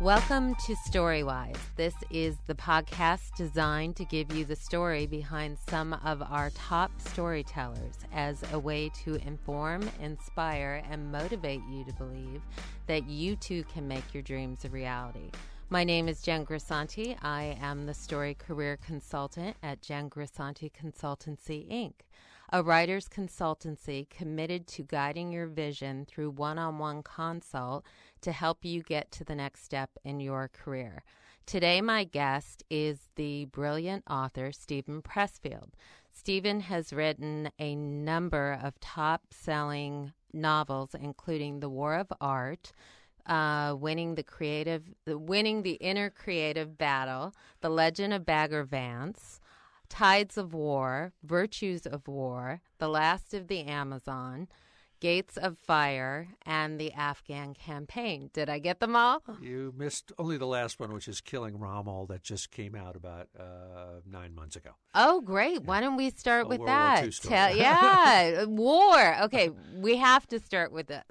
Welcome to Storywise. This is the podcast designed to give you the story behind some of our top storytellers as a way to inform, inspire, and motivate you to believe that you too can make your dreams a reality. My name is Jen Grisanti. I am the story career consultant at Jen Grisanti Consultancy, Inc a writer's consultancy committed to guiding your vision through one on one consult to help you get to the next step in your career. Today, my guest is the brilliant author Steven Pressfield. Steven has written a number of top selling novels, including The War of Art. Uh, winning the creative, winning the inner creative battle, the Legend of Bagger Vance, Tides of War, Virtues of War, The Last of the Amazon, Gates of Fire, and the Afghan Campaign. Did I get them all? You missed only the last one, which is Killing Rommel, that just came out about uh, nine months ago. Oh, great. Yeah. Why don't we start with World that? Tell, yeah, war. Okay, we have to start with this.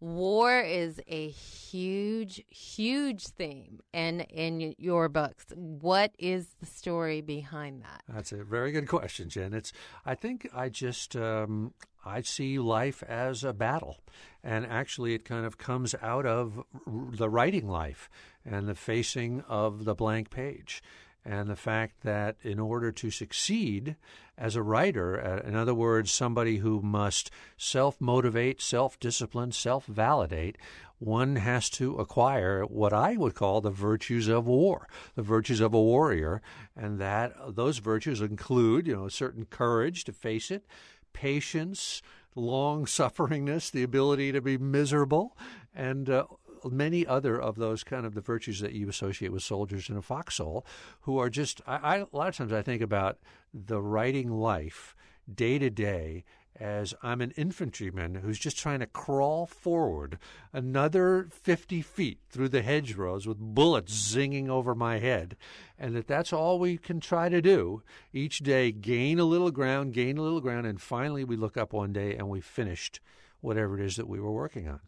War is a huge, huge theme in in your books. What is the story behind that? That's a very good question, Jen. It's I think I just um, I see life as a battle, and actually it kind of comes out of the writing life and the facing of the blank page and the fact that in order to succeed as a writer, uh, in other words, somebody who must self motivate, self discipline, self validate, one has to acquire what I would call the virtues of war, the virtues of a warrior, and that those virtues include, you know, a certain courage to face it, patience, long sufferingness, the ability to be miserable, and uh, many other of those kind of the virtues that you associate with soldiers in a foxhole who are just, I, I, a lot of times I think about the writing life day to day as I'm an infantryman who's just trying to crawl forward another 50 feet through the hedgerows with bullets zinging over my head, and that that's all we can try to do each day gain a little ground, gain a little ground, and finally we look up one day and we finished whatever it is that we were working on.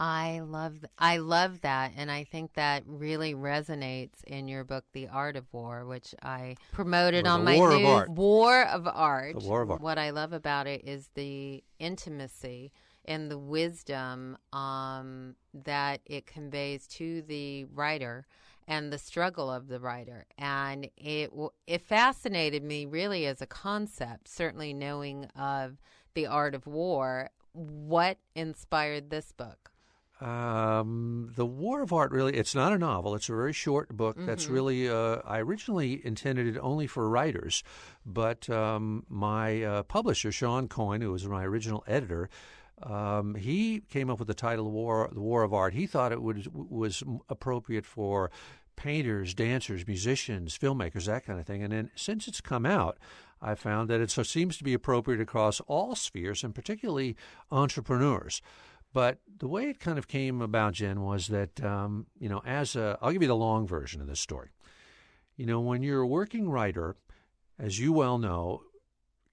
I love I love that and I think that really resonates in your book The Art of War which I promoted on my War new of Art. War of Art. The War of Art. What I love about it is the intimacy and the wisdom um, that it conveys to the writer and the struggle of the writer and it it fascinated me really as a concept certainly knowing of the art of war what inspired this book um, the War of Art really, it's not a novel. It's a very short book mm-hmm. that's really, uh, I originally intended it only for writers, but um, my uh, publisher, Shawn Coyne, who was my original editor, um, he came up with the title War, The War of Art. He thought it would, was appropriate for painters, dancers, musicians, filmmakers, that kind of thing. And then since it's come out, I found that it so seems to be appropriate across all spheres, and particularly entrepreneurs. But the way it kind of came about, Jen, was that, um, you know, as a, I'll give you the long version of this story. You know, when you're a working writer, as you well know,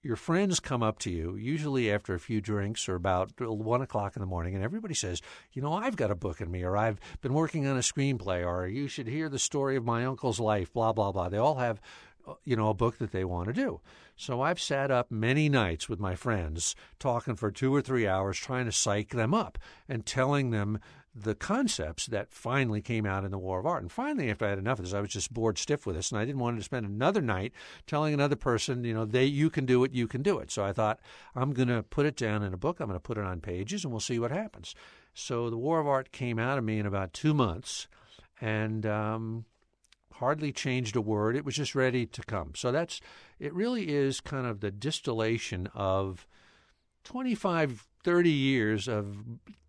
your friends come up to you, usually after a few drinks or about one o'clock in the morning, and everybody says, You know, I've got a book in me, or I've been working on a screenplay, or you should hear the story of my uncle's life, blah, blah, blah. They all have, uh, you know, a book that they want to do. So I've sat up many nights with my friends talking for two or three hours trying to psych them up and telling them the concepts that finally came out in the War of Art. And finally, after I had enough of this, I was just bored stiff with this, and I didn't want to spend another night telling another person, you know, they you can do it, you can do it. So I thought I'm going to put it down in a book. I'm going to put it on pages, and we'll see what happens. So the War of Art came out of me in about two months, and um, hardly changed a word. It was just ready to come. So that's it really is kind of the distillation of 25, 30 years of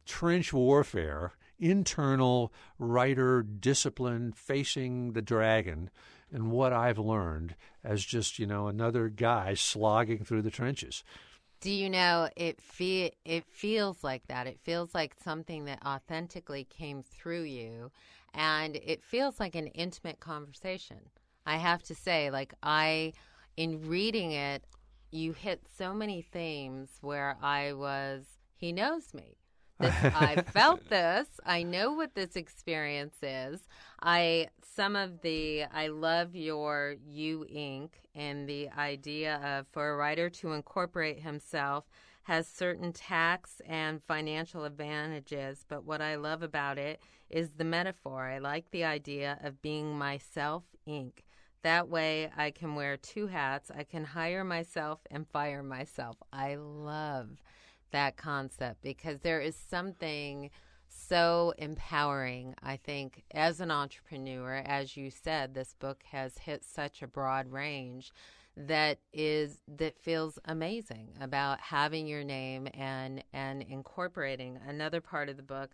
trench warfare, internal writer discipline facing the dragon, and what I've learned as just, you know, another guy slogging through the trenches. Do you know it fe- it feels like that. It feels like something that authentically came through you and it feels like an intimate conversation. I have to say like I in reading it you hit so many themes where I was he knows me. This, I felt this. I know what this experience is. I some of the I love your you ink and the idea of for a writer to incorporate himself has certain tax and financial advantages, but what I love about it is the metaphor. I like the idea of being myself ink. That way I can wear two hats. I can hire myself and fire myself. I love that concept because there is something so empowering, I think, as an entrepreneur. As you said, this book has hit such a broad range that is that feels amazing about having your name and and incorporating another part of the book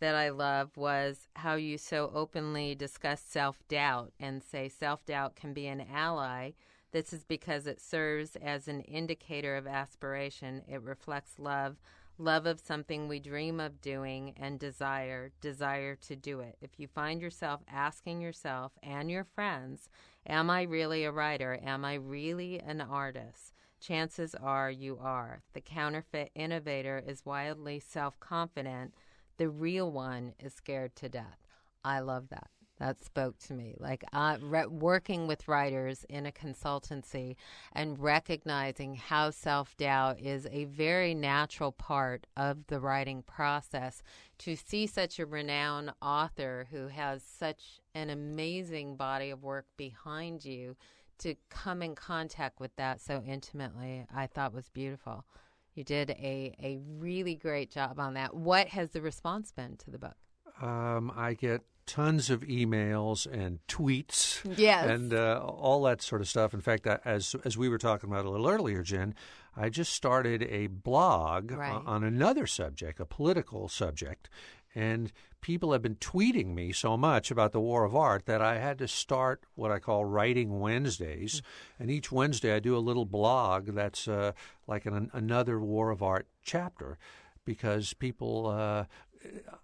that I love was how you so openly discuss self-doubt and say self-doubt can be an ally this is because it serves as an indicator of aspiration it reflects love love of something we dream of doing and desire desire to do it if you find yourself asking yourself and your friends Am I really a writer? Am I really an artist? Chances are you are. The counterfeit innovator is wildly self confident. The real one is scared to death. I love that that spoke to me. Like uh, re- working with writers in a consultancy and recognizing how self doubt is a very natural part of the writing process. To see such a renowned author who has such an amazing body of work behind you to come in contact with that so intimately, I thought was beautiful. You did a, a really great job on that. What has the response been to the book? Um, I get tons of emails and tweets yes. and uh, all that sort of stuff. In fact, as as we were talking about a little earlier, Jen, I just started a blog right. on another subject, a political subject, and people have been tweeting me so much about the War of Art that I had to start what I call Writing Wednesdays. Mm-hmm. And each Wednesday I do a little blog that's uh, like an, another War of Art chapter because people uh,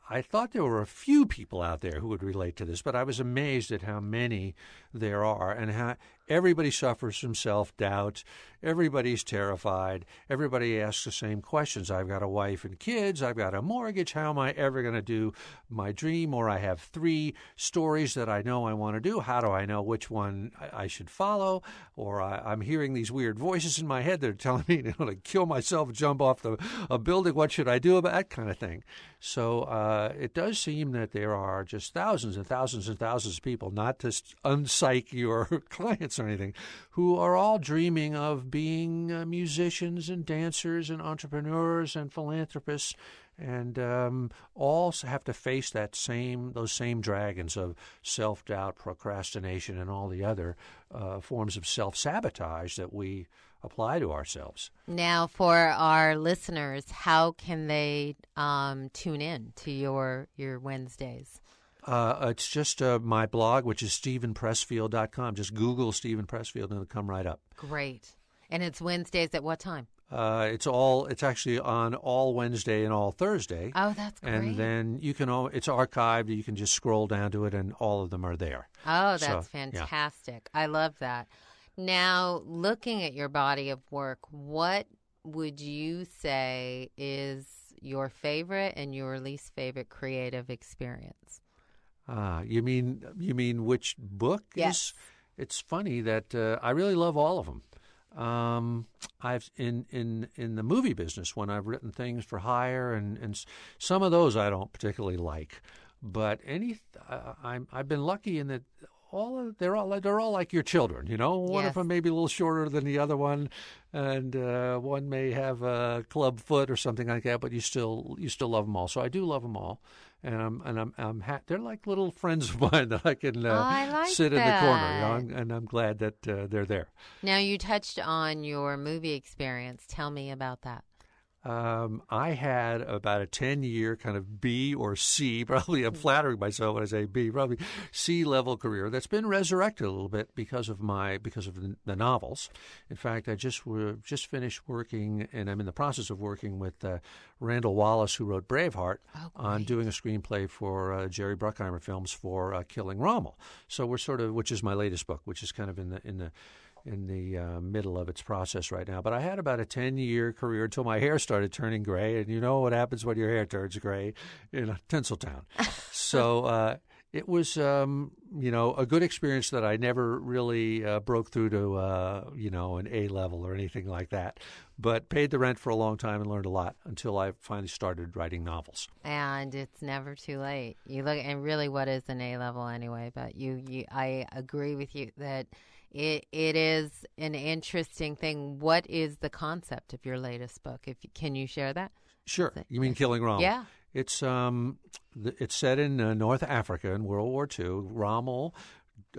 I thought there were a few people out there who would relate to this, but I was amazed at how many there are and how everybody suffers from self doubt. Everybody's terrified. Everybody asks the same questions. I've got a wife and kids. I've got a mortgage. How am I ever going to do my dream? Or I have three stories that I know I want to do. How do I know which one I, should follow? Or I, am hearing these weird voices in my head that are telling me you know, to kill myself, jump off the a building. What should I do about that kind of thing? So uh, it does seem that there are just thousands and thousands and thousands of people, not to unpsych your clients or anything, who are all dreaming of being uh, musicians and dancers and entrepreneurs and philanthropists and um, all have to face that same those same dragons of self doubt, procrastination, and all the other uh, forms of self sabotage that we apply to ourselves. Now, for our listeners, how can they um, tune in to your your Wednesdays? Uh, it's just uh, my blog, which is StevenPressfield.com. Just Google Steven Pressfield and it'll come right up. Great. And it's Wednesdays at what time? Uh, it's all. It's actually on all Wednesday and all Thursday. Oh, that's great. And then you can. It's archived. You can just scroll down to it, and all of them are there. Oh, that's so, fantastic! Yeah. I love that. Now, looking at your body of work, what would you say is your favorite and your least favorite creative experience? Ah, you mean you mean which book? Yes. Is, it's funny that uh, I really love all of them. Um, I've in in in the movie business when I've written things for hire, and and some of those I don't particularly like, but any uh, I'm I've been lucky in that all they're all they're all like your children, you know. One yes. of them may be a little shorter than the other one, and uh, one may have a club foot or something like that. But you still you still love them all. So I do love them all, and I'm and I'm, I'm ha- they're like little friends of mine that I can uh, oh, I like sit that. in the corner, you know, and, and I'm glad that uh, they're there. Now you touched on your movie experience. Tell me about that. Um, I had about a 10 year kind of B or C, probably I'm flattering myself when I say B, probably C level career that's been resurrected a little bit because of my, because of the, the novels. In fact, I just were, just finished working and I'm in the process of working with uh, Randall Wallace, who wrote Braveheart, oh, on doing a screenplay for uh, Jerry Bruckheimer films for uh, Killing Rommel. So we're sort of, which is my latest book, which is kind of in the, in the, in the uh, middle of its process right now. But I had about a 10 year career until my hair started turning gray. And you know what happens when your hair turns gray in Tinseltown. so uh, it was, um, you know, a good experience that I never really uh, broke through to, uh, you know, an A level or anything like that. But paid the rent for a long time and learned a lot until I finally started writing novels. And it's never too late. You look, and really, what is an A level anyway? But you, you, I agree with you that it it is an interesting thing. What is the concept of your latest book? If can you share that? Sure. You mean Killing Rommel? Yeah. It's um, it's set in uh, North Africa in World War II. Rommel,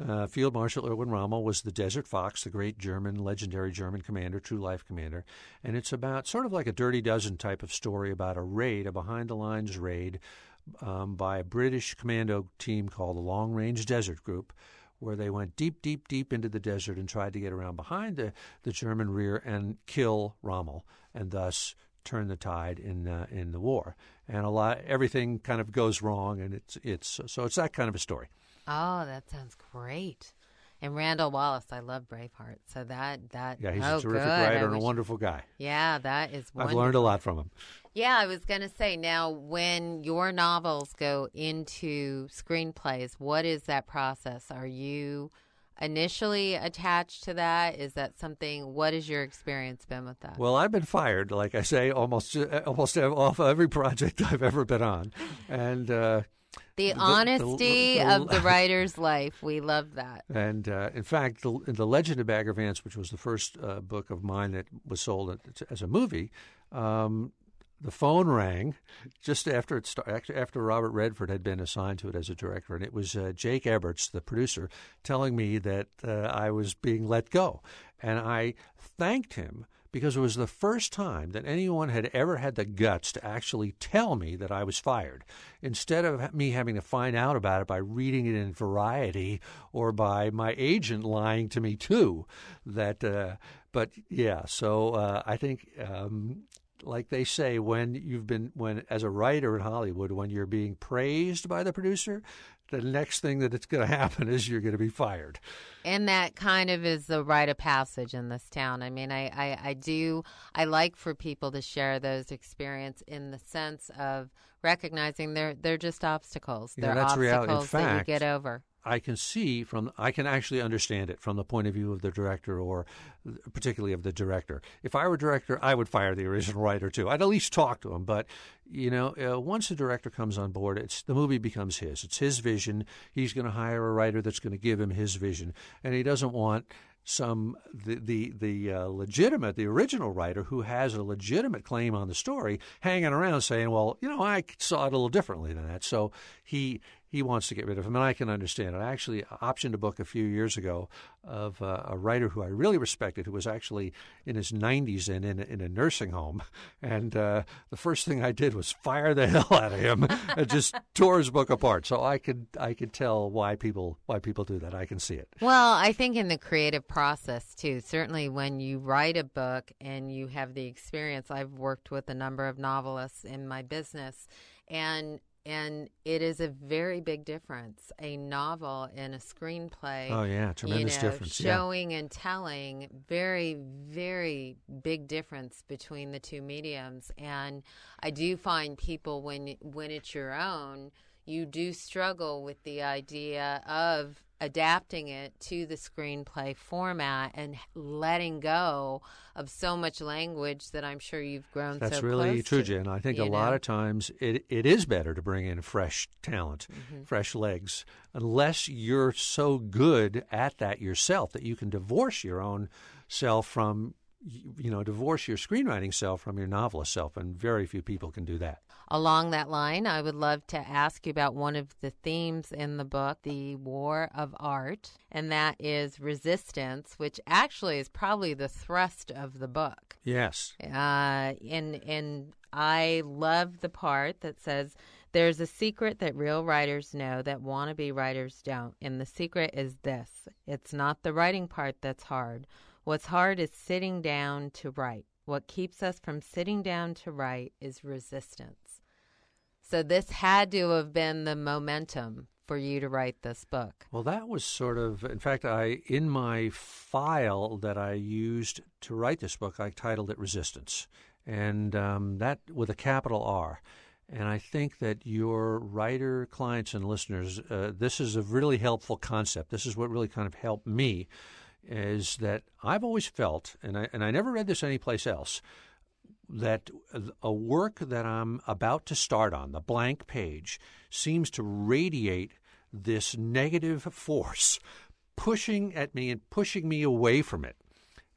uh, Field Marshal Erwin Rommel, was the Desert Fox, the great German, legendary German commander, true life commander. And it's about sort of like a Dirty Dozen type of story about a raid, a behind the lines raid um, by a British commando team called the Long Range Desert Group where they went deep, deep, deep into the desert and tried to get around behind the, the German rear and kill Rommel, and thus turn the tide in uh, in the war. And a lot, everything kind of goes wrong, and it's it's so it's that kind of a story. Oh, that sounds great. And Randall Wallace, I love Braveheart. So that that yeah, he's oh, a terrific good. writer and a wonderful guy. Yeah, that is. Wonderful. I've learned a lot from him. Yeah, I was going to say now when your novels go into screenplays, what is that process? Are you initially attached to that? Is that something? What has your experience been with that? Well, I've been fired, like I say, almost almost off every project I've ever been on, and. Uh, the, the honesty the, the, of the writer's life. We love that. And uh, in fact, the, the Legend of Bagger Vance, which was the first uh, book of mine that was sold as a movie, um, the phone rang just after it started, after Robert Redford had been assigned to it as a director, and it was uh, Jake Eberts, the producer, telling me that uh, I was being let go, and I thanked him because it was the first time that anyone had ever had the guts to actually tell me that I was fired. Instead of me having to find out about it by reading it in Variety or by my agent lying to me too, that. Uh, but yeah, so uh, I think um, like they say when you've been when as a writer in Hollywood when you're being praised by the producer the next thing that it's going to happen is you're going to be fired. And that kind of is the rite of passage in this town. I mean I, I, I do i like for people to share those experience in the sense of recognizing they're they're just obstacles. They're that's obstacles fact, that you get over I can see from I can actually understand it from the point of view of the director or particularly of the director. If I were director, I would fire the original writer too. I'd at least talk to him, but you know, uh, once the director comes on board, it's the movie becomes his. It's his vision. He's going to hire a writer that's going to give him his vision, and he doesn't want some the the the uh, legitimate the original writer who has a legitimate claim on the story hanging around saying well you know I saw it a little differently than that so he he wants to get rid of him, and I can understand it. I actually optioned a book a few years ago of uh, a writer who I really respected, who was actually in his 90s and in, in a nursing home. And uh, the first thing I did was fire the hell out of him and just tore his book apart. So I could I could tell why people why people do that. I can see it. Well, I think in the creative process too. Certainly, when you write a book and you have the experience, I've worked with a number of novelists in my business, and and it is a very big difference. A novel and a screenplay. Oh yeah, tremendous you know, difference. Showing yeah. and telling, very, very big difference between the two mediums. And I do find people when when it's your own, you do struggle with the idea of adapting it to the screenplay format and letting go of so much language that I'm sure you've grown so That's so really true, to, Jen. I think a know? lot of times it, it is better to bring in fresh talent, mm-hmm. fresh legs, unless you're so good at that yourself that you can divorce your own self from you know, divorce your screenwriting self from your novelist self, and very few people can do that. Along that line, I would love to ask you about one of the themes in the book, The War of Art, and that is resistance, which actually is probably the thrust of the book. Yes. Uh, and, and I love the part that says, there's a secret that real writers know that wannabe writers don't. And the secret is this it's not the writing part that's hard. What's hard is sitting down to write. What keeps us from sitting down to write is resistance. So this had to have been the momentum for you to write this book? Well, that was sort of, in fact, I in my file that I used to write this book, I titled it Resistance, and um, that with a capital R. And I think that your writer clients and listeners, uh, this is a really helpful concept. This is what really kind of helped me, is that I've always felt, and I and I never read this anyplace else, that a work that I'm about to start on, the blank page, seems to radiate this negative force pushing at me and pushing me away from it.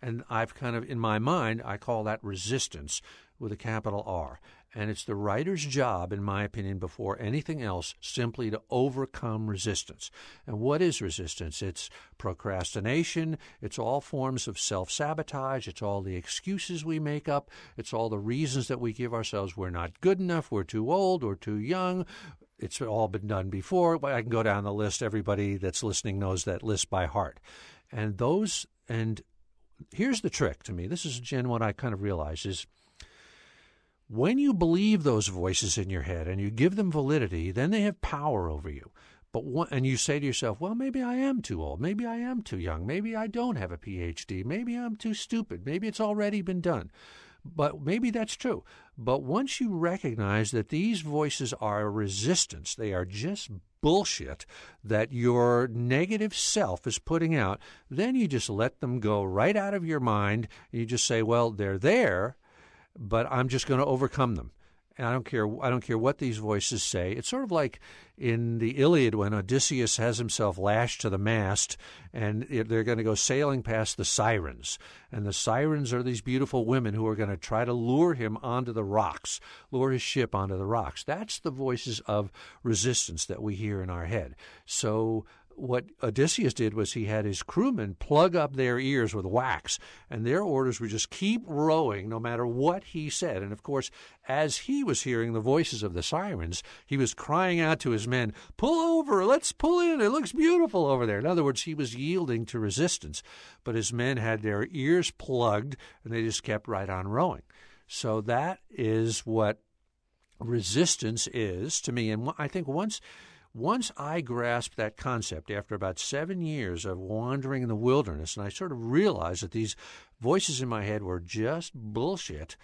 And I've kind of, in my mind, I call that resistance with a capital R. And it's the writer's job, in my opinion, before anything else, simply to overcome resistance. And what is resistance? It's procrastination, it's all forms of self sabotage, it's all the excuses we make up, it's all the reasons that we give ourselves we're not good enough, we're too old, or too young. It's all been done before. I can go down the list. Everybody that's listening knows that list by heart. And those, and here's the trick to me. This is, Jen, what I kind of realize is when you believe those voices in your head and you give them validity, then they have power over you. But and you say to yourself, well, maybe I am too old. Maybe I am too young. Maybe I don't have a PhD. Maybe I'm too stupid. Maybe it's already been done. But maybe that's true. But once you recognize that these voices are resistance, they are just bullshit that your negative self is putting out, then you just let them go right out of your mind. You just say, well, they're there but I'm just going to overcome them. And I don't care. I don't care what these voices say. It's sort of like in the Iliad when Odysseus has himself lashed to the mast, and they're going to go sailing past the sirens. And the sirens are these beautiful women who are going to try to lure him onto the rocks, lure his ship onto the rocks. That's the voices of resistance that we hear in our head. So what Odysseus did was he had his crewmen plug up their ears with wax, and their orders were just keep rowing no matter what he said. And of course, as he was hearing the voices of the sirens, he was crying out to his men, Pull over, let's pull in, it looks beautiful over there. In other words, he was yielding to resistance, but his men had their ears plugged and they just kept right on rowing. So that is what resistance is to me. And I think once once I grasped that concept after about seven years of wandering in the wilderness, and I sort of realized that these voices in my head were just bullshit,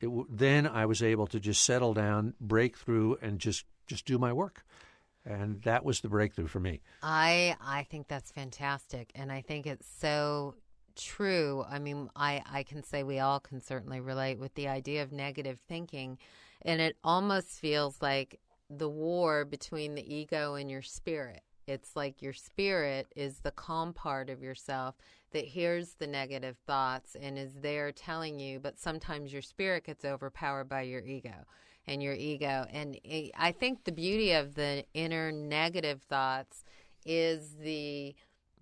it, then I was able to just settle down, break through, and just just do my work. And that was the breakthrough for me. I I think that's fantastic, and I think it's so true. I mean, I I can say we all can certainly relate with the idea of negative thinking, and it almost feels like the war between the ego and your spirit. It's like your spirit is the calm part of yourself that hears the negative thoughts and is there telling you, but sometimes your spirit gets overpowered by your ego and your ego. And I think the beauty of the inner negative thoughts is the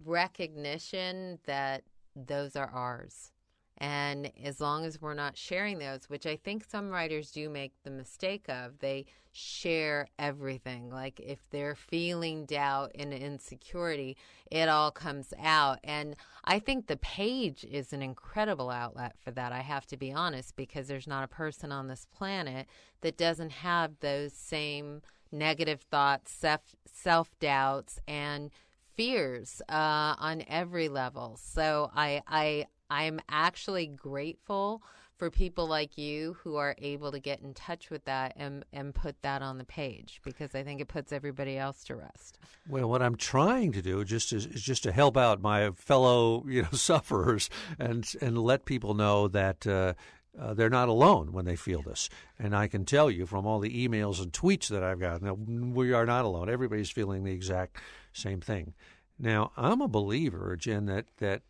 recognition that those are ours. And as long as we're not sharing those, which I think some writers do make the mistake of, they share everything. Like if they're feeling doubt and insecurity, it all comes out. And I think the page is an incredible outlet for that. I have to be honest, because there's not a person on this planet that doesn't have those same negative thoughts, self doubts, and fears uh, on every level. So I, I I'm actually grateful for people like you who are able to get in touch with that and, and put that on the page because I think it puts everybody else to rest. Well, what I'm trying to do just is, is just to help out my fellow you know sufferers and and let people know that. Uh, uh, they're not alone when they feel this. And I can tell you from all the emails and tweets that I've gotten, we are not alone. Everybody's feeling the exact same thing. Now, I'm a believer, Jen, that, that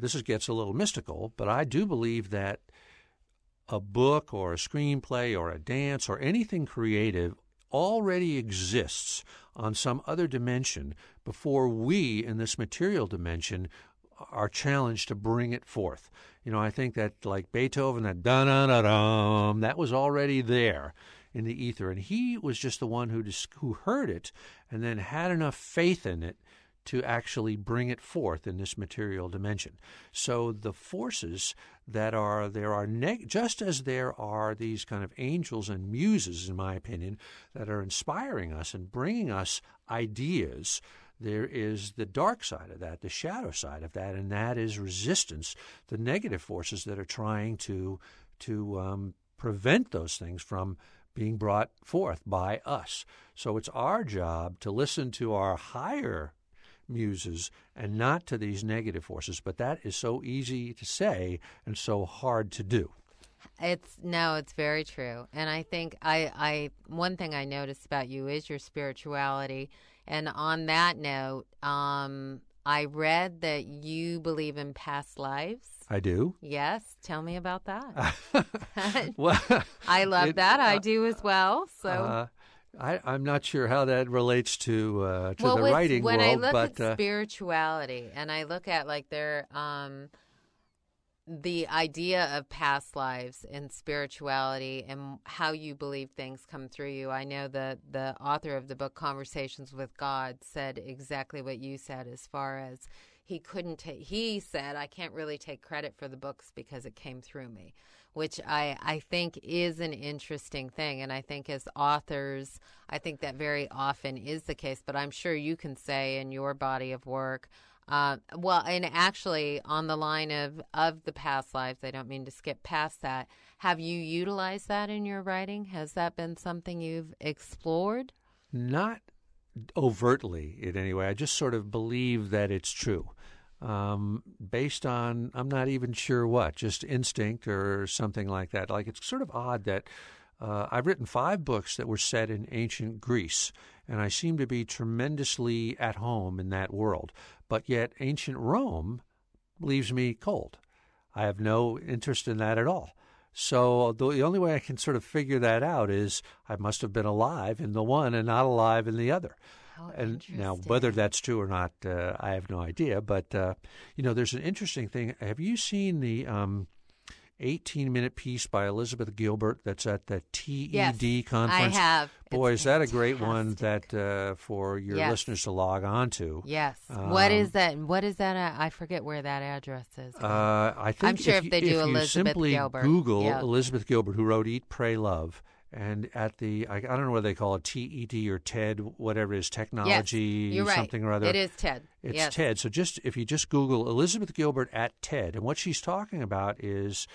this is, gets a little mystical, but I do believe that a book or a screenplay or a dance or anything creative already exists on some other dimension before we in this material dimension are challenged to bring it forth. You know, I think that like Beethoven, that da da da dum, that was already there in the ether, and he was just the one who just, who heard it and then had enough faith in it to actually bring it forth in this material dimension. So the forces that are there are neg- just as there are these kind of angels and muses, in my opinion, that are inspiring us and bringing us ideas. There is the dark side of that, the shadow side of that, and that is resistance, the negative forces that are trying to to um, prevent those things from being brought forth by us. So it's our job to listen to our higher muses and not to these negative forces. But that is so easy to say and so hard to do. It's no, it's very true. And I think I, I one thing I noticed about you is your spirituality. And on that note, um, I read that you believe in past lives. I do. Yes, tell me about that. well, I love it- that. I uh, do as well. So Uh, I, I'm not sure how that relates to uh, to well, the with- writing when world, I look but at uh, spirituality and I look at like their um the idea of past lives and spirituality and how you believe things come through you. I know that the author of the book Conversations with God said exactly what you said as far as he couldn't take he said I can't really take credit for the books because it came through me, which I I think is an interesting thing and I think as authors I think that very often is the case, but I'm sure you can say in your body of work uh, well, and actually, on the line of of the past lives, I don't mean to skip past that. Have you utilized that in your writing? Has that been something you've explored? not overtly in any way. I just sort of believe that it's true. Um, based on, I'm not even sure what, just instinct or something like that. Like it's sort of odd that uh, I've written five books that were set in ancient Greece, and I seem to be tremendously at home in that world. But yet, ancient Rome leaves me cold. I have no interest in that at all. So the, the only way I can sort of figure that out is I must have been alive in the one and not alive in the other. How and now, whether that's true or not, uh, I have no idea. But uh, you know, there's an interesting thing. Have you seen the um, 18-minute piece by Elizabeth Gilbert that's at the TED Yes, conference? I have. Boy, It's is that a great one that uh, for your Yes. listeners to log on to. Yes. what Um, is that? What is that? uh, I forget where that address is. Uh, I think I'm sure if you, they do you Elizabeth simply Gilbert, Google yeah. Elizabeth Gilbert, who wrote Eat, Pray, Love, and at the I, I don't know what they call it, TED or TED, whatever it is, technology, right. something or other. It is Ted. It's yes. TED. So just if you just Google Elizabeth Gilbert at TED, and what she's talking about is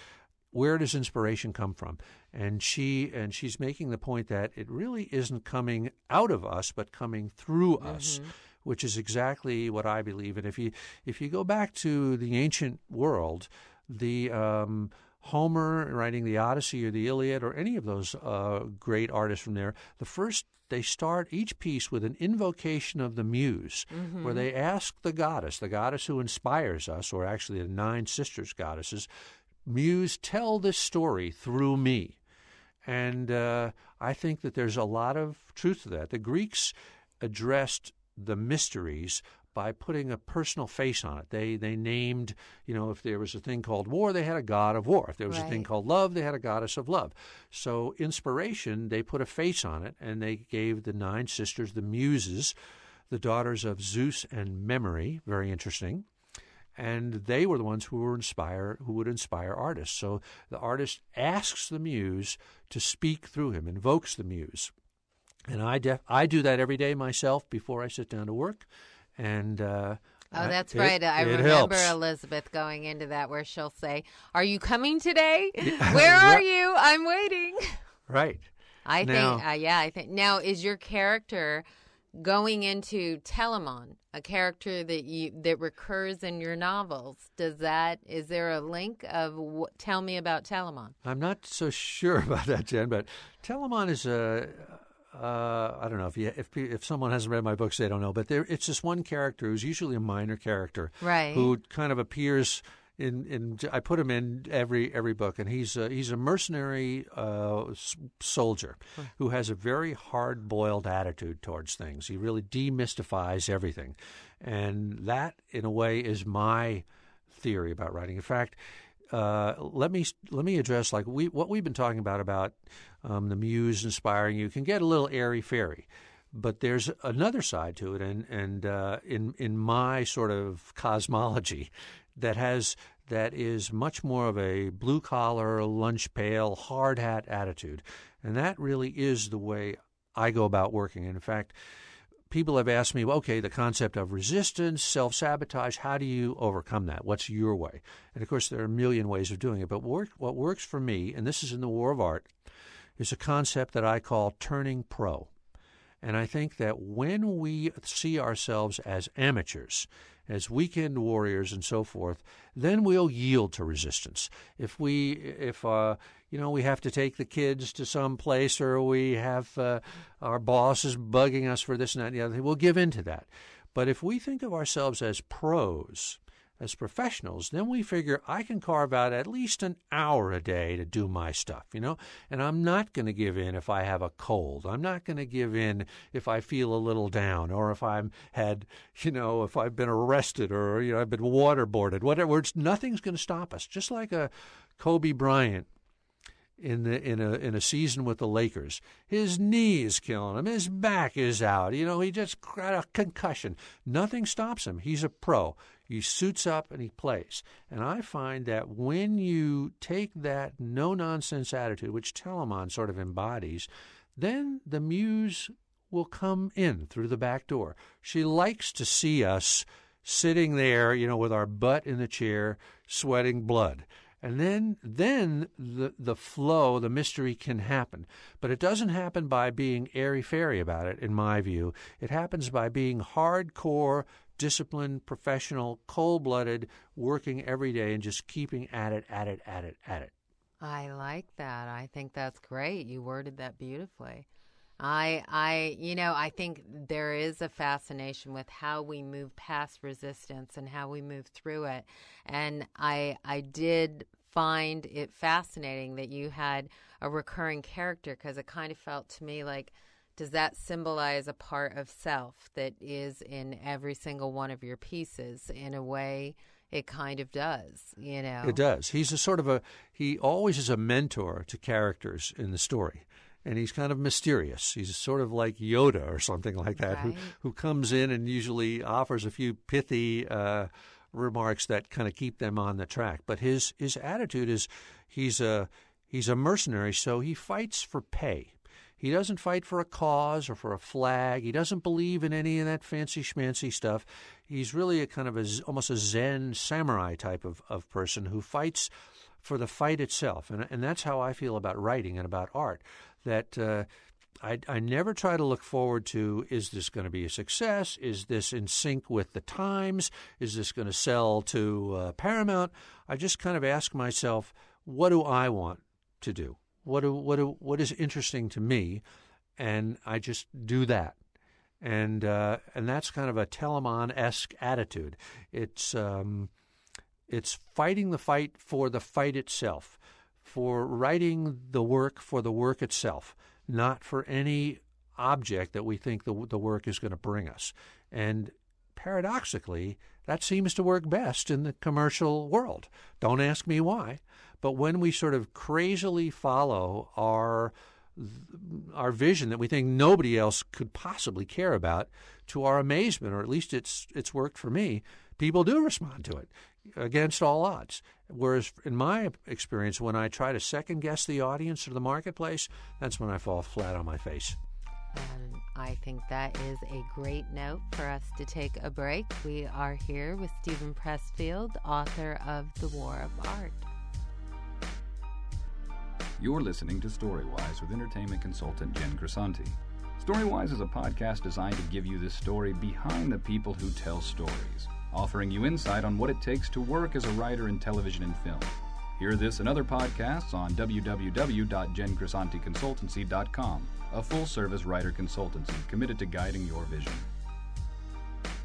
where does inspiration come from? And she and she's making the point that it really isn't coming out of us, but coming through us, which is exactly what I believe. And if you if you go back to the ancient world, the um, Homer writing the Odyssey or the Iliad or any of those uh, great artists from there, the first they start each piece with an invocation of the muse, where they ask the goddess, the goddess who inspires us, or actually the nine sisters goddesses, Muse, tell this story through me. And uh, I think that there's a lot of truth to that. The Greeks addressed the mysteries by putting a personal face on it. They they named, you know, if there was a thing called war, they had a god of war. If there was a thing called love, they had a goddess of love. So inspiration, they put a face on it, and they gave the nine sisters, the muses, the daughters of Zeus and Memory. Very interesting and they were the ones who were inspire who would inspire artists. So the artist asks the muse to speak through him, invokes the muse, and I def- I do that every day myself before I sit down to work, and. Uh, Oh, that's it- right. I remember helps. Elizabeth going into that where she'll say, "Are you coming today? Where are you? I'm waiting." Right. I Now- think, uh, yeah, I think. Now, is your character going into Telamon, a character that you that recurs in your novels? Does that is there a link of tell me about Telamon? I'm not so sure about that, Jen, but Telamon is a. Uh, I don't know if you, if if someone hasn't read my books, they don't know. But there, it's this one character who's usually a minor character, Right. Who kind of appears in, in I put him in every every book, and he's a, he's a mercenary uh, s- soldier who has a very hard boiled attitude towards things. He really demystifies everything, and that, in a way, is my theory about writing. In fact, uh, let me let me address like we what we've been talking about about um, the muse inspiring you can get a little airy fairy, But there's another side to it, and and uh, in in my sort of cosmology, that has that is much more of a blue collar, lunch pail, hard hat attitude, and that really is the way I go about working. And in fact, people have asked me, okay, the concept of resistance, self sabotage, how do you overcome that? What's your way? And of course, there are a million ways of doing it. But work, what works for me, and this is in the War of Art, is a concept that I call turning pro. And I think that when we see ourselves as amateurs, as weekend warriors and so forth, then we'll yield to resistance. If we, if uh, you know, we have to take the kids to some place, or we have uh, our boss is bugging us for this and that and the other, thing, we'll give in to that. But if we think of ourselves as pros, as professionals, then we figure I can carve out at least an hour a day to do my stuff, you know? And I'm not going to give in if I have a cold. I'm not going to give in if I feel a little down or if I'm had, you know, if I've been arrested or, you know, I've been waterboarded, whatever. It's, nothing's going to stop us. Just like a Kobe Bryant in the in a in a season with the Lakers. His knee is killing him. His back is out. You know, he just got a concussion. Nothing stops him. He's a pro. He suits up and he plays. And I find that when you take that no nonsense attitude, which Telamon sort of embodies, then the muse will come in through the back door. She likes to see us sitting there, you know, with our butt in the chair, sweating blood. And then then the the flow, the mystery can happen. But it doesn't happen by being airy fairy about it, in my view. It happens by being hardcore disciplined, professional, cold blooded, working every day and just keeping at it, at it, at it, at it. I like that. I think that's great. You worded that beautifully. I I you know, I think there is a fascination with how we move past resistance and how we move through it. And I I did find it fascinating that you had a recurring character because it kind of felt to me like does that symbolize a part of self that is in every single one of your pieces? In a way it kind of does you know? It does. He's a sort of a he always is a mentor to characters in the story. And he's kind of mysterious. He's sort of like yoda or something like that right. who who comes in and usually offers a few pithy uh, remarks that kind of keep them on the track. But his his attitude is he's a he's a mercenary so he fights for pay he doesn't fight for a cause or for a flag. He doesn't believe in any of that fancy schmancy stuff. He's really a kind of a, almost a Zen samurai type of, of person who fights for the fight itself. And, and that's how I feel about writing and about art. That uh, I, I never try to look forward to is this going to be a success? Is this in sync with the times? Is this going to sell to uh, Paramount? I just kind of ask myself, what do I want to do? What what what is interesting to me, and I just do that. And uh, and that's kind of a Telamon esque attitude. It's um, it's fighting the fight for the fight itself, for writing the work for the work itself, not for any object that we think the the work is going to bring us. And paradoxically, that seems to work best in the commercial world. Don't ask me why. But when we sort of crazily follow our our vision that we think nobody else could possibly care about, to our amazement, or at least it's it's worked for me, people do respond to it against all odds. Whereas in my experience, when I try to second guess the audience or the marketplace, that's when I fall flat on my face. And I think that is a great note for us to take a break. We are here with Steven Pressfield, author of The War of Art. You're listening to Storywise with entertainment consultant Jen Grisanti. Storywise is a podcast designed to give you the story behind the people who tell stories, offering you insight on what it takes to work as a writer in television and film. Hear this and other podcasts on www.jengrisanticonsultancy.com, a full service writer consultancy committed to guiding your vision.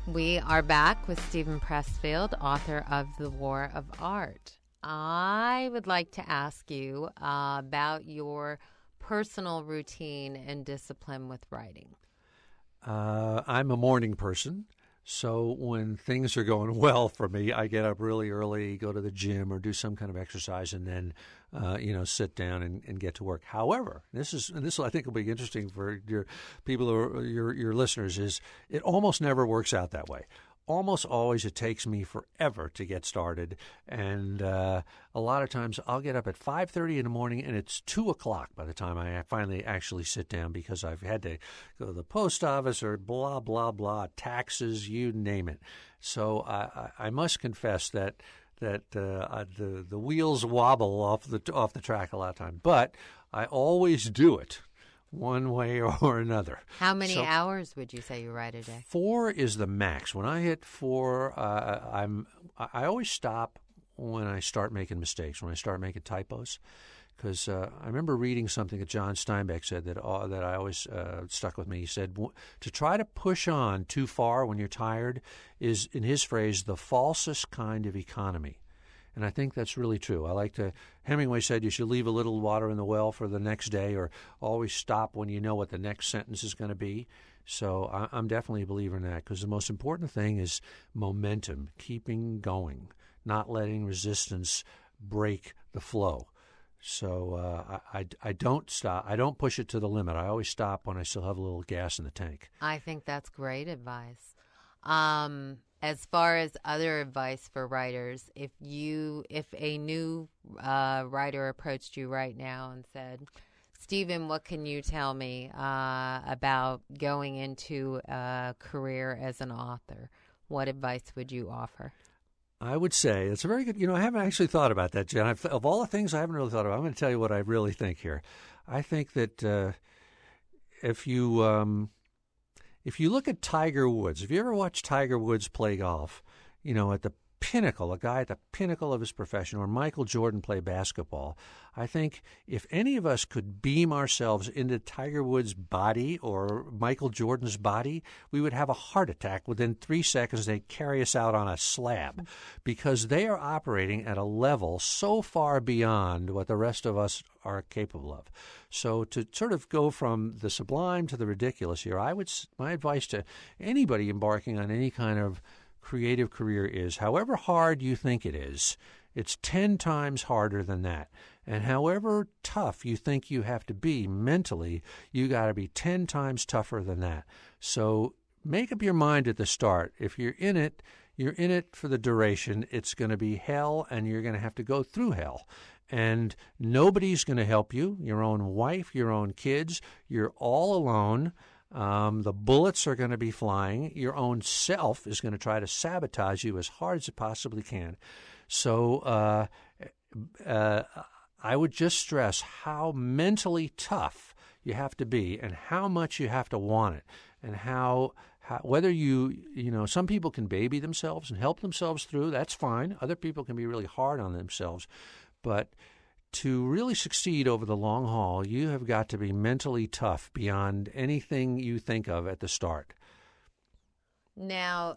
We are back with Steven Pressfield, author of The War of Art. I would like to ask you uh, about your personal routine and discipline with writing. Uh, I'm a morning person, So when things are going well for me, I get up really early, go to the gym or do some kind of exercise, and then uh, you know sit down and, and, get to work. However, this is and this I think will be interesting for your people or your your listeners. Is it almost never works out that way almost always it takes me forever to get started and uh, a lot of times i'll get up at 5.30 in the morning and it's 2 o'clock by the time i finally actually sit down because i've had to go to the post office or blah blah blah taxes you name it. So i, I must confess that that uh, the the wheels wobble off the off the track a lot of time but i always do it one way or another. How many so, hours would you say you write a day? Four is the max. When I hit four, uh, I'm I always stop when I start making mistakes, when I start making typos. Because uh, I remember reading something that John Steinbeck said that uh, that I always uh, stuck with me. He said to try to push on too far when you're tired is, in his phrase, the falsest kind of economy. And I think that's really true. I like to, Hemingway said you should leave a little water in the well for the next day or always stop when you know what the next sentence is going to be. So I, am definitely a believer in that because the most important thing is momentum, keeping going, not letting resistance break the flow. So uh, I, I don't stop. I don't push it to the limit. I always stop when I still have a little gas in the tank. I think that's great advice. Um, as far as other advice for writers, if you if a new uh, writer approached you right now and said, Steven, what can you tell me uh, about going into a career as an author? What advice would you offer? I would say it's a very good. You know, I haven't actually thought about that, Jen. I've, of all the things I haven't really thought about, I'm going to tell you what I really think here. I think that uh, if you um, if you look at Tiger Woods, if you ever watch Tiger Woods play golf, you know, at the pinnacle, a guy at the pinnacle of his profession, or Michael Jordan play basketball, I think if any of us could beam ourselves into Tiger Woods' body or Michael Jordan's body, we would have a heart attack within three seconds. They'd carry us out on a slab because they are operating at a level so far beyond what the rest of us are capable of. So to sort of go from the sublime to the ridiculous here, I would my advice to anybody embarking on any kind of creative career is, however hard you think it is, it's 10 times harder than that. And however tough you think you have to be mentally, you got to be 10 times tougher than that. So make up your mind at the start. If you're in it, you're in it for the duration. It's going to be hell, and you're going to have to go through hell. And nobody's going to help you your own wife, your own kids. You're all alone. Um, the bullets are going to be flying. Your own self is going to try to sabotage you as hard as it possibly can. So uh, uh, I would just stress how mentally tough you have to be and how much you have to want it and how, how whether you you know some people can baby themselves and help themselves through that's fine other people can be really hard on themselves but to really succeed over the long haul, you have got to be mentally tough beyond anything you think of at the start. Now,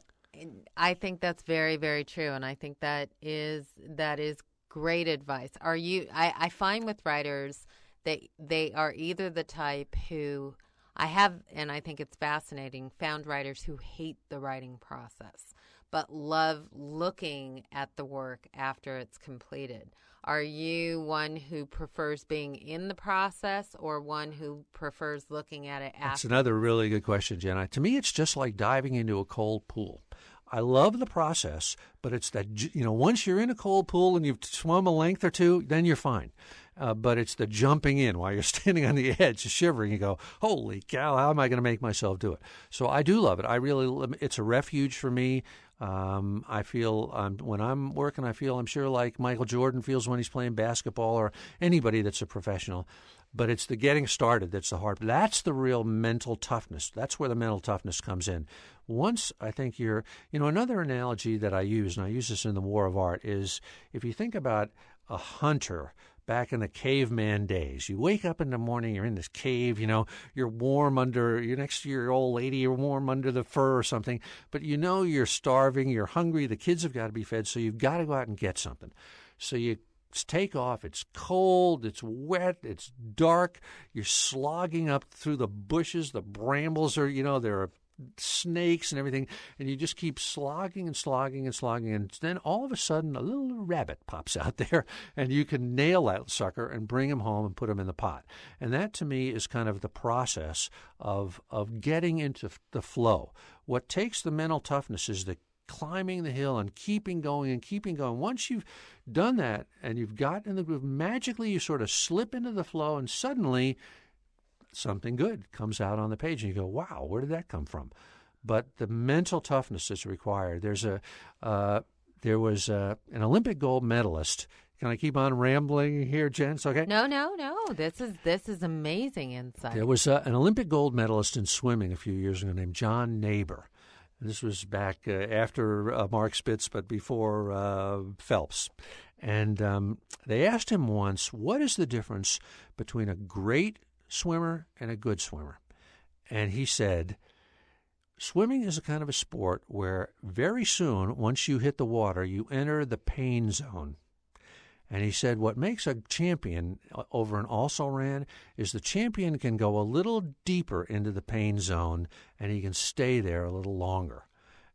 I think that's very, very true, and I think that is that is great advice. Are you? I, I find with writers that they are either the type who I have, and I think it's fascinating, found writers who hate the writing process but love looking at the work after it's completed. Are you one who prefers being in the process or one who prefers looking at it after? That's another really good question, Jenna. To me, it's just like diving into a cold pool. I love the process, but it's that, you know, once you're in a cold pool and you've swum a length or two, then you're fine. Uh, but it's the jumping in while you're standing on the edge, shivering. You go, "Holy cow! How am I going to make myself do it?" So I do love it. I really, it's a refuge for me. Um, I feel um, when I'm working, I feel I'm sure like Michael Jordan feels when he's playing basketball or anybody that's a professional. But it's the getting started that's the hard. That's the real mental toughness. That's where the mental toughness comes in. Once I think you're, you know, another analogy that I use, and I use this in the War of Art, is if you think about a hunter back in the caveman days. You wake up in the morning, you're in this cave, you know, you're warm under, you're next to your old lady, you're warm under the fur or something, but you know you're starving, you're hungry, the kids have got to be fed, so you've got to go out and get something. So you take off, it's cold, it's wet, it's dark, you're slogging up through the bushes, the brambles are, you know, they're snakes and everything, and you just keep slogging and slogging and slogging, and then all of a sudden a little rabbit pops out there, and you can nail that sucker and bring him home and put him in the pot. And that to me is kind of the process of of getting into the flow. What takes the mental toughness is the climbing the hill and keeping going and keeping going. Once you've done that and you've gotten in the groove, magically you sort of slip into the flow, and suddenly something good comes out on the page, and you go, "Wow, where did that come from?" But the mental toughness is required. There's a uh, there was a, an Olympic gold medalist. Can I keep on rambling here, Jens? Okay. No, no, no. This is this is amazing insight. There was a, an Olympic gold medalist in swimming a few years ago named John Naber. This was back uh, after uh, Mark Spitz, but before uh, Phelps. And um, they asked him once, what is the difference between a great swimmer and a good swimmer. And he said, Swimming is a kind of a sport where very soon, once you hit the water, you enter the pain zone. And he said, What makes a champion uh, over an also ran is the champion can go a little deeper into the pain zone and he can stay there a little longer.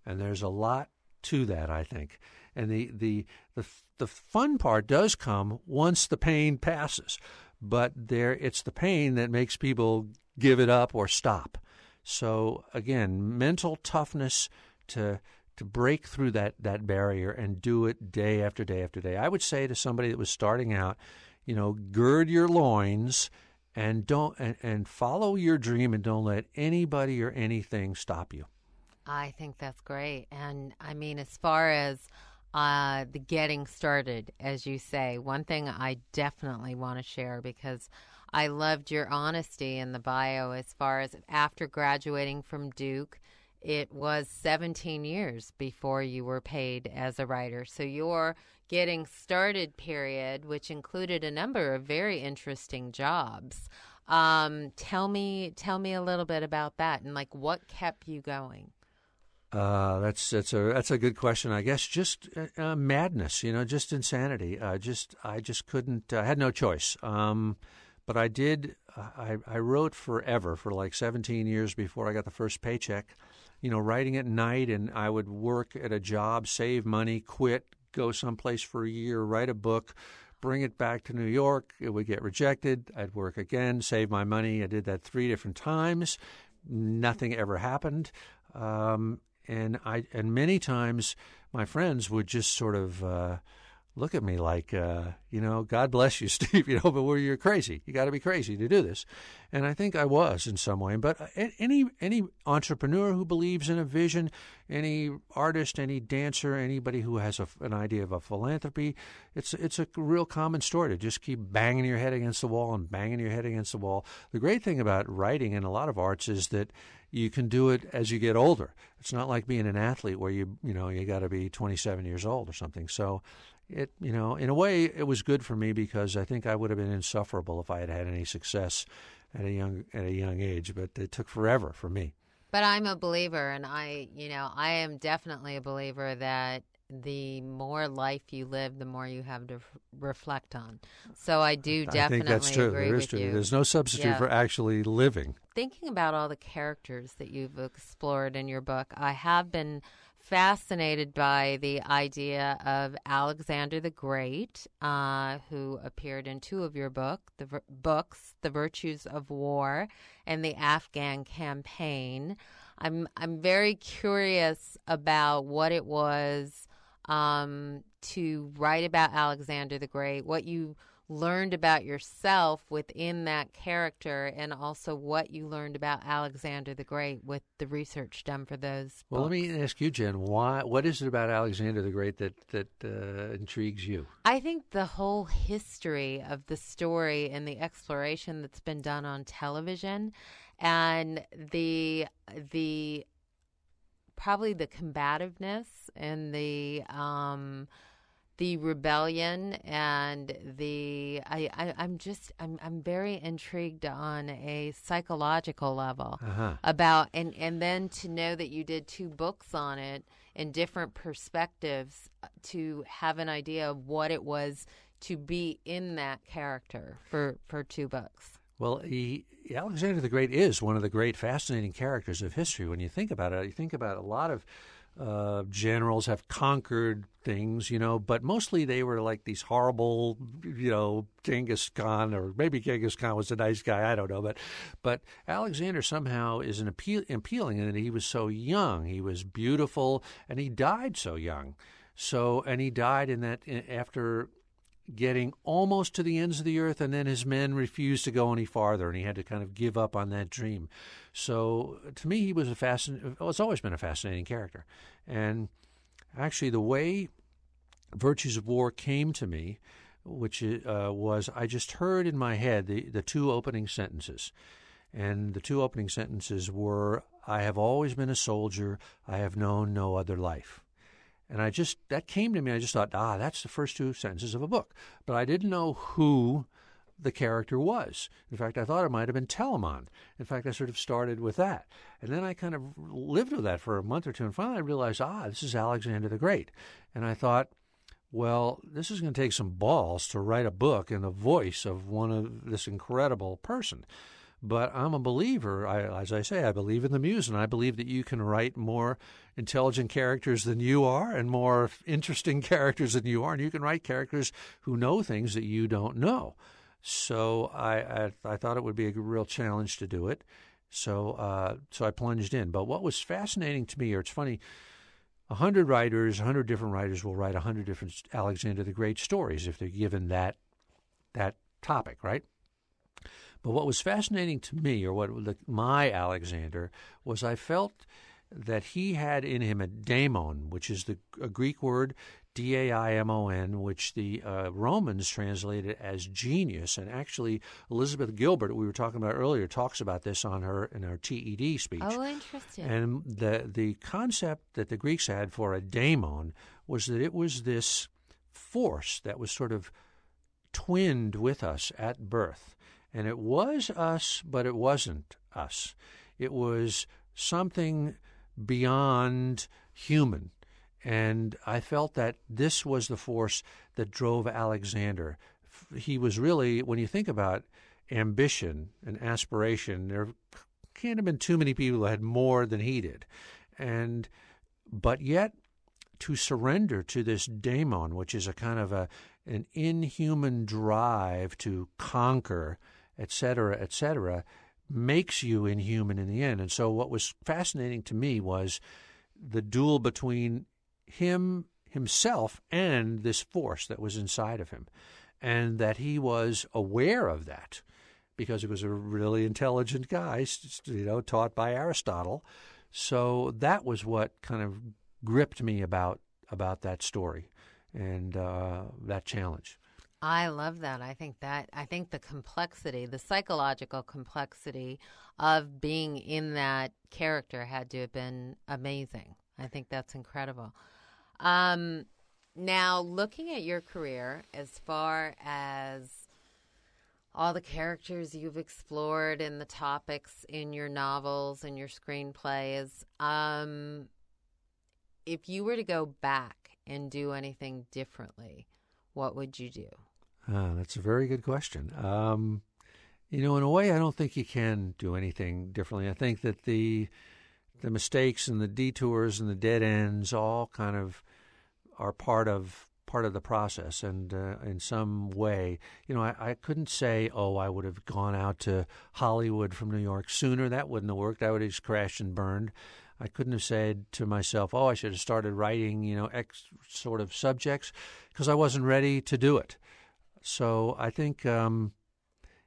And there's a lot to that, I think. And the, the, the, the fun part does come once the pain passes but there it's the pain that makes people give it up or stop. So again, mental toughness to to break through that that barrier and do it day after day after day. I would say to somebody that was starting out, you know, gird your loins and don't and, and follow your dream and don't let anybody or anything stop you. I think that's great. And I mean as far as uh, the getting started, as you say. One thing I definitely want to share because I loved your honesty in the bio as far as after graduating from Duke, it was 17 years before you were paid as a writer. So your getting started period, which included a number of very interesting jobs. Um, tell me, tell me a little bit about that and like what kept you going. Uh, that's that's a that's a good question. I guess just uh, uh, madness, you know, just insanity. Uh, just I just couldn't. I had no choice. Um, but I did. I I wrote forever for like 17 years before I got the first paycheck. You know, writing at night, and I would work at a job, save money, quit, go someplace for a year, write a book, bring it back to New York. It would get rejected. I'd work again, save my money. I did that three different times. Nothing ever happened. Um, and I and many times my friends would just sort of uh, look at me like, uh, you know, God bless you, Steve, you know, but you're crazy. You got to be crazy to do this. And I think I was in some way. But uh, any any entrepreneur who believes in a vision, any artist, any dancer, anybody who has a, an idea of a philanthropy, it's it's a real common story to just keep banging your head against the wall and banging your head against the wall. The great thing about writing and a lot of arts is that you can do it as you get older. It's not like being an athlete where you you know you got to be 27 years old or something. So it you know in a way it was good for me because I think I would have been insufferable if I had had any success at a young at a young age. But it took forever for me. But I'm a believer, and I you know I am definitely a believer that the more life you live, the more you have to f- reflect on. So I do definitely I think that's true. agree there is with true. you. There's no substitute Yeah. for actually living. Thinking about all the characters that you've explored in your book, I have been fascinated by the idea of Alexander the Great, uh, who appeared in two of your book, the vir- books, "The Virtues of War" and the Afghan Campaign. I'm I'm very curious about what it was um, to write about Alexander the Great, what you learned about yourself within that character, and also what you learned about Alexander the Great with the research done for those. Well, let me ask you, Jen. Why? What is it about Alexander the Great that that uh, intrigues you? I think the whole history of the story and the exploration that's been done on television and the the probably the combativeness and the um the rebellion and the I, I I'm just I'm I'm very intrigued on a psychological level Uh-huh. about and and then to know that you did two books on it in different perspectives uh, to have an idea of what it was to be in that character for for two books. Well, he, Alexander the Great is one of the great, fascinating characters of history. When you think about it, you think about a lot of uh, generals have conquered things, you know, but mostly they were like these horrible, you know, Genghis Khan, or maybe Genghis Khan was a nice guy, I don't know, but but Alexander somehow is an appeal, appealing in that he was so young, he was beautiful, and he died so young. So, and he died in that after getting almost to the ends of the earth, and then his men refused to go any farther, and he had to kind of give up on that dream. So to me, he was a fascinating. Well, it's always been a fascinating character, and actually, the way Virtues of War came to me, which uh, was I just heard in my head the the two opening sentences, and the two opening sentences were, "I have always been a soldier. I have known no other life." And I just, that came to me. I just thought, ah, that's the first two sentences of a book. But I didn't know who the character was. In fact, I thought it might have been Telamon. In fact, I sort of started with that. And then I kind of lived with that for a month or two. And finally I realized, ah, this is Alexander the Great. And I thought, well, this is going to take some balls to write a book in the voice of one of this incredible person. But I'm a believer. I, as I say, I believe in the muse, and I believe that you can write more intelligent characters than you are and more interesting characters than you are, and you can write characters who know things that you don't know. So I, I, I thought it would be a real challenge to do it. So uh, so I plunged in. But what was fascinating to me, or it's funny, a hundred writers, a hundred different writers will write a hundred different Alexander the Great stories if they're given that that topic, right? But what was fascinating to me, or what the, my Alexander, was I felt that he had in him a daemon, which is the a Greek word D A I M O N, which the uh, Romans translated as genius. And actually, Elizabeth Gilbert, we were talking about earlier, talks about this on her in her TED speech. Oh, interesting. And the the concept that the Greeks had for a daemon was that it was this force that was sort of twinned with us at birth. And it was us, but it wasn't us. It was something beyond human. And I felt that this was the force that drove Alexander. He was really, when you think about ambition and aspiration, there can't have been too many people who had more than he did. And, but yet, to surrender to this daemon, which is a kind of a, an inhuman drive to conquer etc., etc., makes you inhuman in the end. And so, what was fascinating to me was the duel between him himself and this force that was inside of him, and that he was aware of that because he was a really intelligent guy, you know, taught by Aristotle. So that was what kind of gripped me about about that story and uh, that challenge. I love that. I think that I think the complexity, the psychological complexity of being in that character had to have been amazing. I think that's incredible. Um, now, looking at your career, as far as all the characters you've explored and the topics in your novels and your screenplays, um, if you were to go back and do anything differently, what would you do? Uh, that's a very good question. Um, you know, in a way, I don't think you can do anything differently. I think that the the mistakes and the detours and the dead ends all kind of are part of part of the process, and uh, in some way, you know, I, I couldn't say, oh, I would have gone out to Hollywood from New York sooner. That wouldn't have worked. I would have just crashed and burned. I couldn't have said to myself, oh, I should have started writing, you know, X sort of subjects, because I wasn't ready to do it. So I think, um,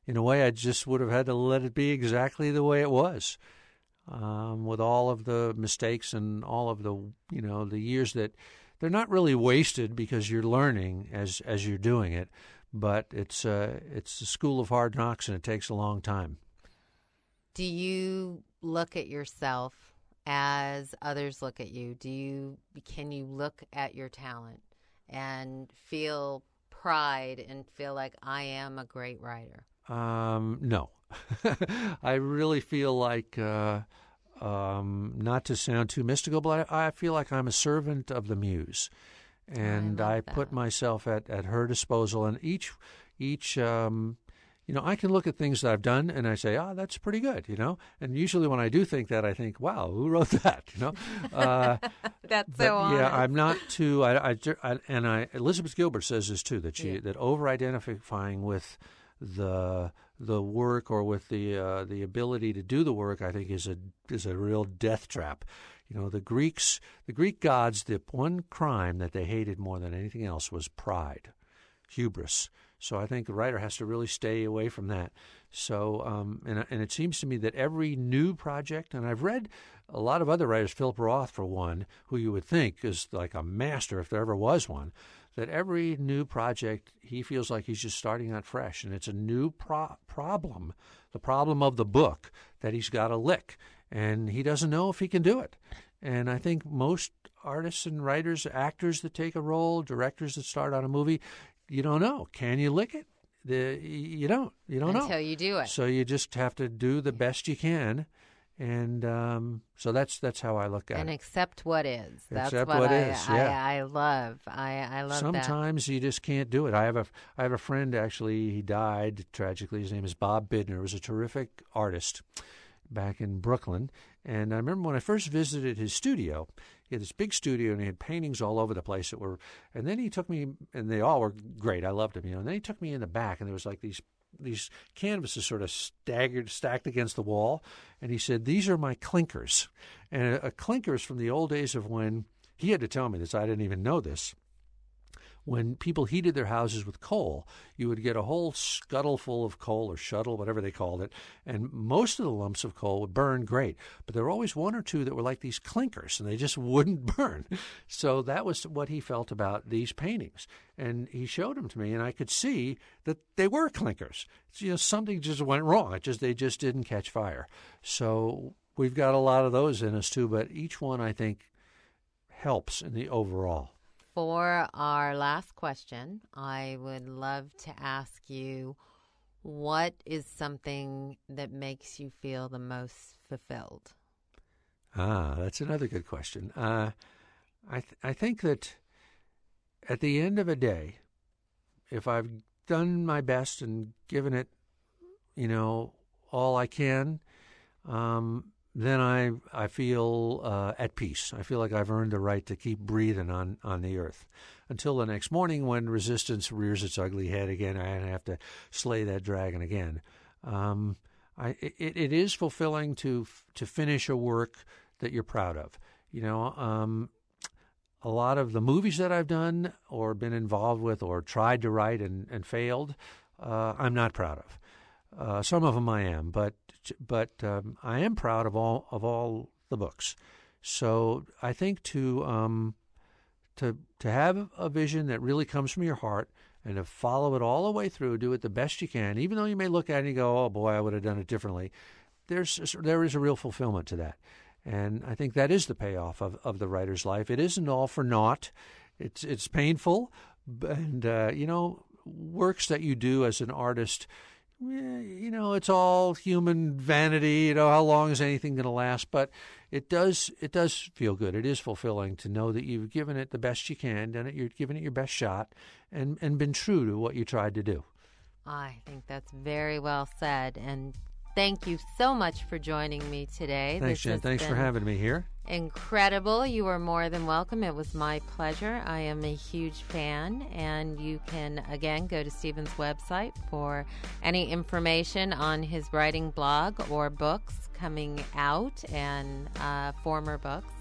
in a way, I just would have had to let it be exactly the way it was, um, with all of the mistakes and all of the you know the years that they're not really wasted because you're learning as as you're doing it, but it's uh, it's the school of hard knocks and it takes a long time. Do you look at yourself as others look at you? Do you can you look at your talent and feel pride and feel like I am a great writer? Um, no. I really feel like, uh, um, not to sound too mystical, but I, I, feel like I'm a servant of the muse. And I, I put myself at, at her disposal, and each each um, you know, I can look at things that I've done and I say, oh, that's pretty good, you know. And usually when I do think that, I think, wow, who wrote that, you know. Uh, that's so honest. Yeah, I'm not too. I, I, I, and I Elizabeth Gilbert says this too that she yeah. that over identifying with the the work or with the uh, the ability to do the work, I think is a is a real death trap. You know, the Greeks, the Greek gods, the one crime that they hated more than anything else was pride, hubris. So I think the writer has to really stay away from that. So, um, and and it seems to me that every new project, and I've read a lot of other writers, Philip Roth for one, who you would think is like a master if there ever was one, that every new project he feels like he's just starting out fresh, and it's a new pro- problem, the problem of the book that he's got to lick, and he doesn't know if he can do it. And I think most artists and writers, actors that take a role, directors that start on a movie, you don't know. Can you lick it? The, you don't. You don't Until know. Until you do it. So you just have to do the best you can. And um, so that's that's how I look at and it. And accept what is. That's accept what, what I, is. Yeah. I, I love. I, I love Sometimes that. you just can't do it. I have a I have a friend actually. He died tragically. His name is Bob Bidner. He was a terrific artist back in Brooklyn. And I remember when I first visited his studio, he had this big studio and he had paintings all over the place that were and then he took me and they all were great. I loved them, you know. And then he took me in the back and there was like these these canvases sort of staggered stacked against the wall and he said, These are my clinkers. And a, a clinkers from the old days of when he had to tell me this, I didn't even know this when people heated their houses with coal, you would get a whole scuttle full of coal or shuttle, whatever they called it, and most of the lumps of coal would burn great. But there were always one or two that were like these clinkers, and they just wouldn't burn. So that was what he felt about these paintings. And he showed them to me, and I could see that they were clinkers. You know, something just went wrong. It just they just didn't catch fire. So we've got a lot of those in us too, but each one I think helps in the overall. For our last question, I would love to ask you what is something that makes you feel the most fulfilled? Ah, that's another good question. Uh, I th- I think that at the end of a day, if I've done my best and given it, you know, all I can, um, then I I feel uh, at peace. I feel like I've earned the right to keep breathing on, on the earth until the next morning when resistance rears its ugly head again. I have to slay that dragon again. Um, I, it, it is fulfilling to to finish a work that you're proud of. You know, um, a lot of the movies that I've done or been involved with or tried to write and, and failed, uh, I'm not proud of. Uh, some of them I am, but but um, I am proud of all of all the books. So I think to um, to to have a vision that really comes from your heart and to follow it all the way through, do it the best you can, even though you may look at it and go, "Oh boy, I would have done it differently." There's there is a real fulfillment to that, and I think that is the payoff of, of the writer's life. It isn't all for naught. It's it's painful, and uh, you know works that you do as an artist you know, it's all human vanity. You know, how long is anything going to last? But it does, it does feel good. It is fulfilling to know that you've given it the best you can, done it, you're giving it your best shot, and and been true to what you tried to do. I think that's very well said, and thank you so much for joining me today. Thanks, Jen. Thanks for having me here. Incredible. You are more than welcome. It was my pleasure. I am a huge fan, and you can again go to Steven's website for any information on his writing blog or books coming out and uh, former books.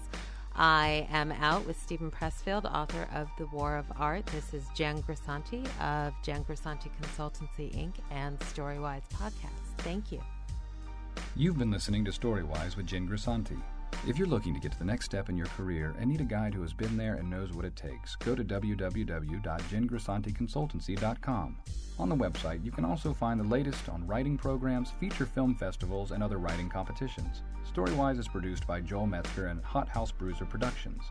I am out with Steven Pressfield, author of The War of Art. This is Jen Grisanti of Jen Grisanti Consultancy Inc. and Storywise Podcast. Thank you. You've been listening to Storywise with Jen Grisanti. If you're looking to get to the next step in your career and need a guide who has been there and knows what it takes, go to www.jengrisanticonsultancy.com. On the website, you can also find the latest on writing programs, feature film festivals, and other writing competitions. Storywise is produced by Joel Metzger and Hot House Bruiser Productions.